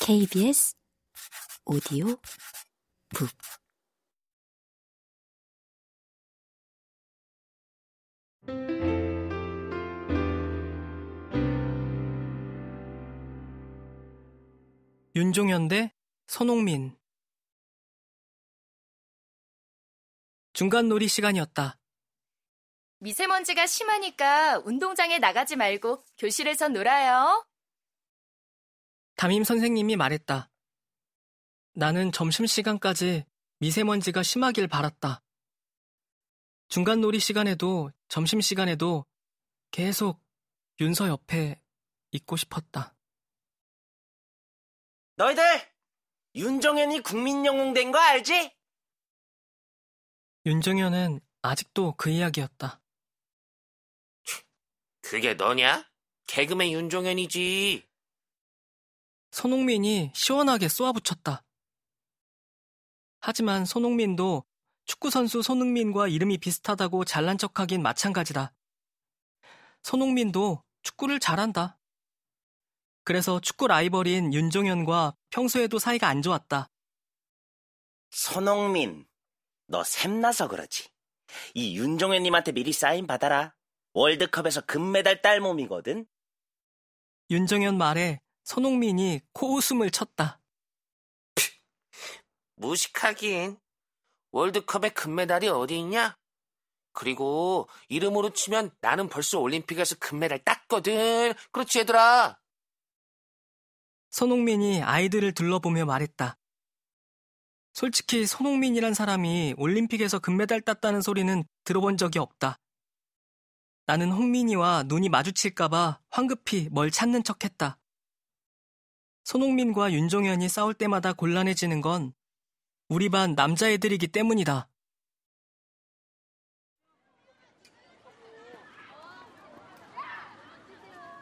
KBS 오디오 북 윤종현 대 손흥민 중간 놀이 시간이었다. 미세먼지가 심하니까 운동장에 나가지 말고 교실에서 놀아요. 담임 선생님이 말했다. 나는 점심시간까지 미세먼지가 심하길 바랐다. 중간 놀이 시간에도 점심시간에도 계속 윤서 옆에 있고 싶었다. 너희들 윤종현이 국민영웅 된 거 알지? 윤종현은 아직도 그 이야기였다. 그게 너냐? 개그맨 윤종현이지. 손흥민이 시원하게 쏘아붙였다. 하지만 손흥민도 축구선수 손흥민과 이름이 비슷하다고 잘난 척하긴 마찬가지다. 손흥민도 축구를 잘한다. 그래서 축구 라이벌인 윤종현과 평소에도 사이가 안 좋았다. 손흥민, 너 샘나서 그러지. 이 윤종현님한테 미리 사인 받아라. 월드컵에서 금메달 딸 몸이거든. 윤종현 말에 손흥민이 코웃음을 쳤다. 무식하긴. 월드컵에 금메달이 어디 있냐? 그리고 이름으로 치면 나는 벌써 올림픽에서 금메달 땄거든. 그렇지 얘들아. 손흥민이 아이들을 둘러보며 말했다. 솔직히 손흥민이란 사람이 올림픽에서 금메달 땄다는 소리는 들어본 적이 없다. 나는 홍민이와 눈이 마주칠까봐 황급히 뭘 찾는 척 했다. 손흥민과 윤종현이 싸울 때마다 곤란해지는 건 우리 반 남자애들이기 때문이다.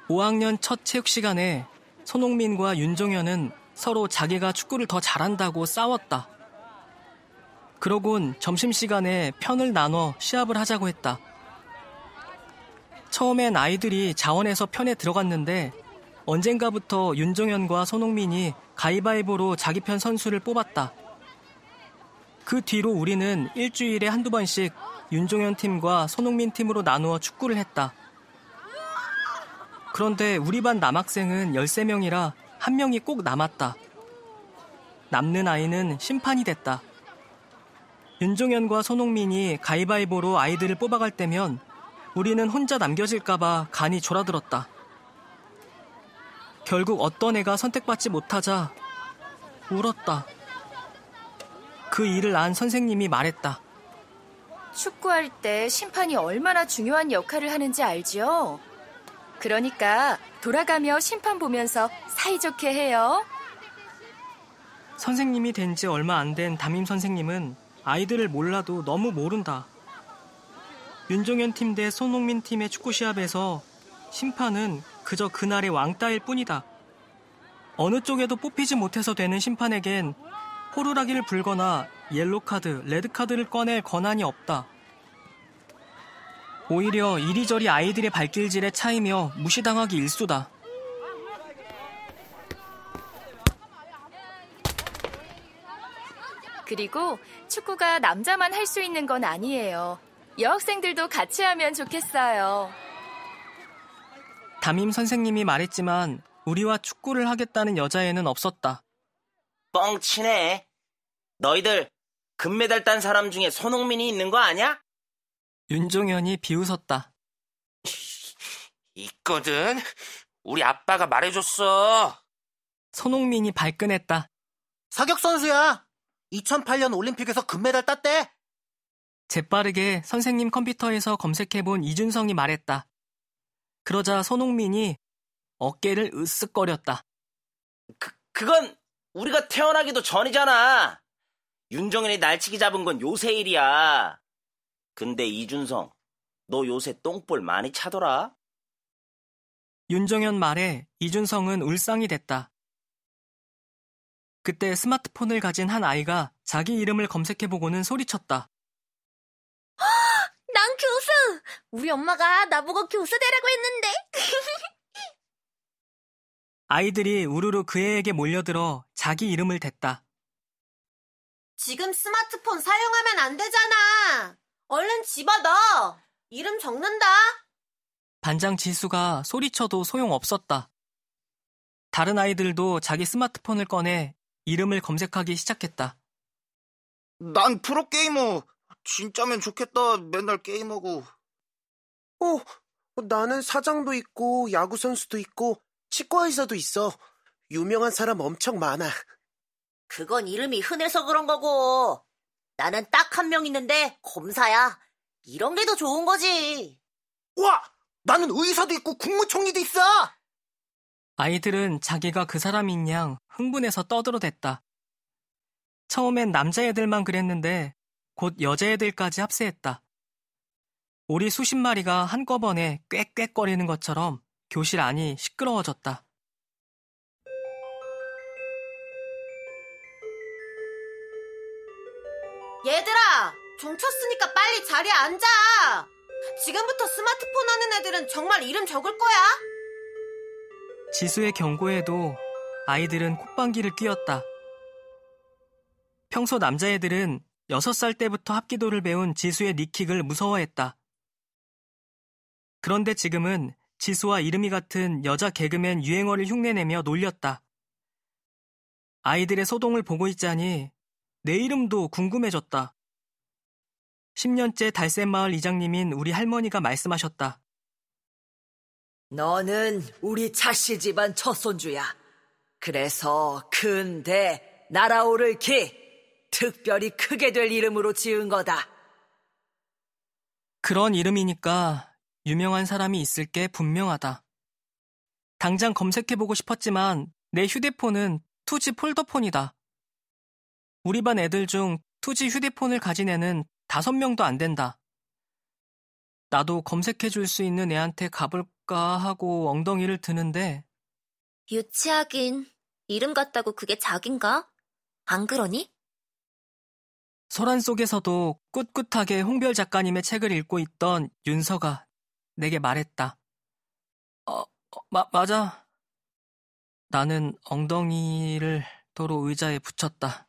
(5학년) 첫 체육 시간에 손흥민과 윤종현은 서로 자기가 축구를 더 잘한다고 싸웠다. 그러곤 점심시간에 편을 나눠 시합을 하자고 했다. 처음엔 아이들이 자원에서 편에 들어갔는데 언젠가부터 윤종현과 손흥민이 가위바위보로 자기 편 선수를 뽑았다. 그 뒤로 우리는 일주일에 한두 번씩 윤종현 팀과 손흥민 팀으로 나누어 축구를 했다. 그런데 우리 반 남학생은 13명이라 한 명이 꼭 남았다. 남는 아이는 심판이 됐다. 윤종현과 손흥민이 가위바위보로 아이들을 뽑아갈 때면 우리는 혼자 남겨질까봐 간이 졸아들었다. 결국 어떤 애가 선택받지 못하자 울었다. 그 일을 안 선생님이 말했다. 축구할 때 심판이 얼마나 중요한 역할을 하는지 알지요? 그러니까 돌아가며 심판 보면서 사이좋게 해요. 선생님이 된 지 얼마 안 된 담임 선생님은 아이들을 몰라도 너무 모른다. 윤종현 팀 대 손흥민 팀의 축구 시합에서 심판은 그저 그날의 왕따일 뿐이다. 어느 쪽에도 뽑히지 못해서 되는 심판에겐 호루라기를 불거나 옐로 카드, 레드 카드를 꺼낼 권한이 없다. 오히려 이리저리 아이들의 발길질에 차이며 무시당하기 일수다. 그리고 축구가 남자만 할 수 있는 건 아니에요. 여학생들도 같이 하면 좋겠어요. 담임 선생님이 말했지만 우리와 축구를 하겠다는 여자애는 없었다. 뻥치네. 너희들 금메달 딴 사람 중에 손흥민이 있는 거 아냐? 윤종현이 비웃었다. 있거든. 우리 아빠가 말해줬어. 손흥민이 발끈했다. 사격 선수야. 2008년 올림픽에서 금메달 땄대. 재빠르게 선생님 컴퓨터에서 검색해본 이준성이 말했다. 그러자 손흥민이 어깨를 으쓱거렸다. 그, 그건 우리가 태어나기도 전이잖아. 윤정현이 날치기 잡은 건 요새 일이야. 근데 이준성, 너 요새 똥볼 많이 차더라? 윤정현 말에 이준성은 울상이 됐다. 그때 스마트폰을 가진 한 아이가 자기 이름을 검색해보고는 소리쳤다. 난 교수! 우리 엄마가 나보고 교수 되라고 했는데. 아이들이 우르르 그 애에게 몰려들어 자기 이름을 댔다. 지금 스마트폰 사용하면 안 되잖아. 얼른 집어넣어. 이름 적는다. 반장 지수가 소리쳐도 소용없었다. 다른 아이들도 자기 스마트폰을 꺼내 이름을 검색하기 시작했다. 난 프로게이머. 진짜면 좋겠다. 맨날 게임하고. 어, 나는 사장도 있고, 야구 선수도 있고, 치과 의사도 있어. 유명한 사람 엄청 많아. 그건 이름이 흔해서 그런 거고. 나는 딱 한 명 있는데 검사야. 이런 게 더 좋은 거지. 와! 나는 의사도 있고 국무총리도 있어! 아이들은 자기가 그 사람인 양 흥분해서 떠들어댔다. 처음엔 남자애들만 그랬는데 곧 여자애들까지 합세했다. 오리 수십 마리가 한꺼번에 꽥꽥거리는 것처럼 교실 안이 시끄러워졌다. 얘들아, 종 쳤으니까 빨리 자리에 앉아. 지금부터 스마트폰 하는 애들은 정말 이름 적을 거야. 지수의 경고에도 아이들은 콧방귀를 뀌었다. 평소 남자애들은 6살 때부터 합기도를 배운 지수의 니킥을 무서워했다. 그런데 지금은 지수와 이름이 같은 여자 개그맨 유행어를 흉내내며 놀렸다. 아이들의 소동을 보고 있자니 내 이름도 궁금해졌다. 10년째 달샘마을 이장님인 우리 할머니가 말씀하셨다. 너는 우리 차씨 집안 첫 손주야. 그래서 근대 날아오를 기 특별히 크게 될 이름으로 지은 거다. 그런 이름이니까 유명한 사람이 있을 게 분명하다. 당장 검색해보고 싶었지만 내 휴대폰은 투지 폴더폰이다. 우리 반 애들 중 투지 휴대폰을 가진 애는 다섯 명도 안 된다. 나도 검색해줄 수 있는 애한테 가볼까 하고 엉덩이를 드는데 유치하긴. 이름 같다고 그게 작인가? 안 그러니? 소란 속에서도 꿋꿋하게 홍별 작가님의 책을 읽고 있던 윤서가 내게 말했다. 어, 어, 마, 맞아. 나는 엉덩이를 도로 의자에 붙였다.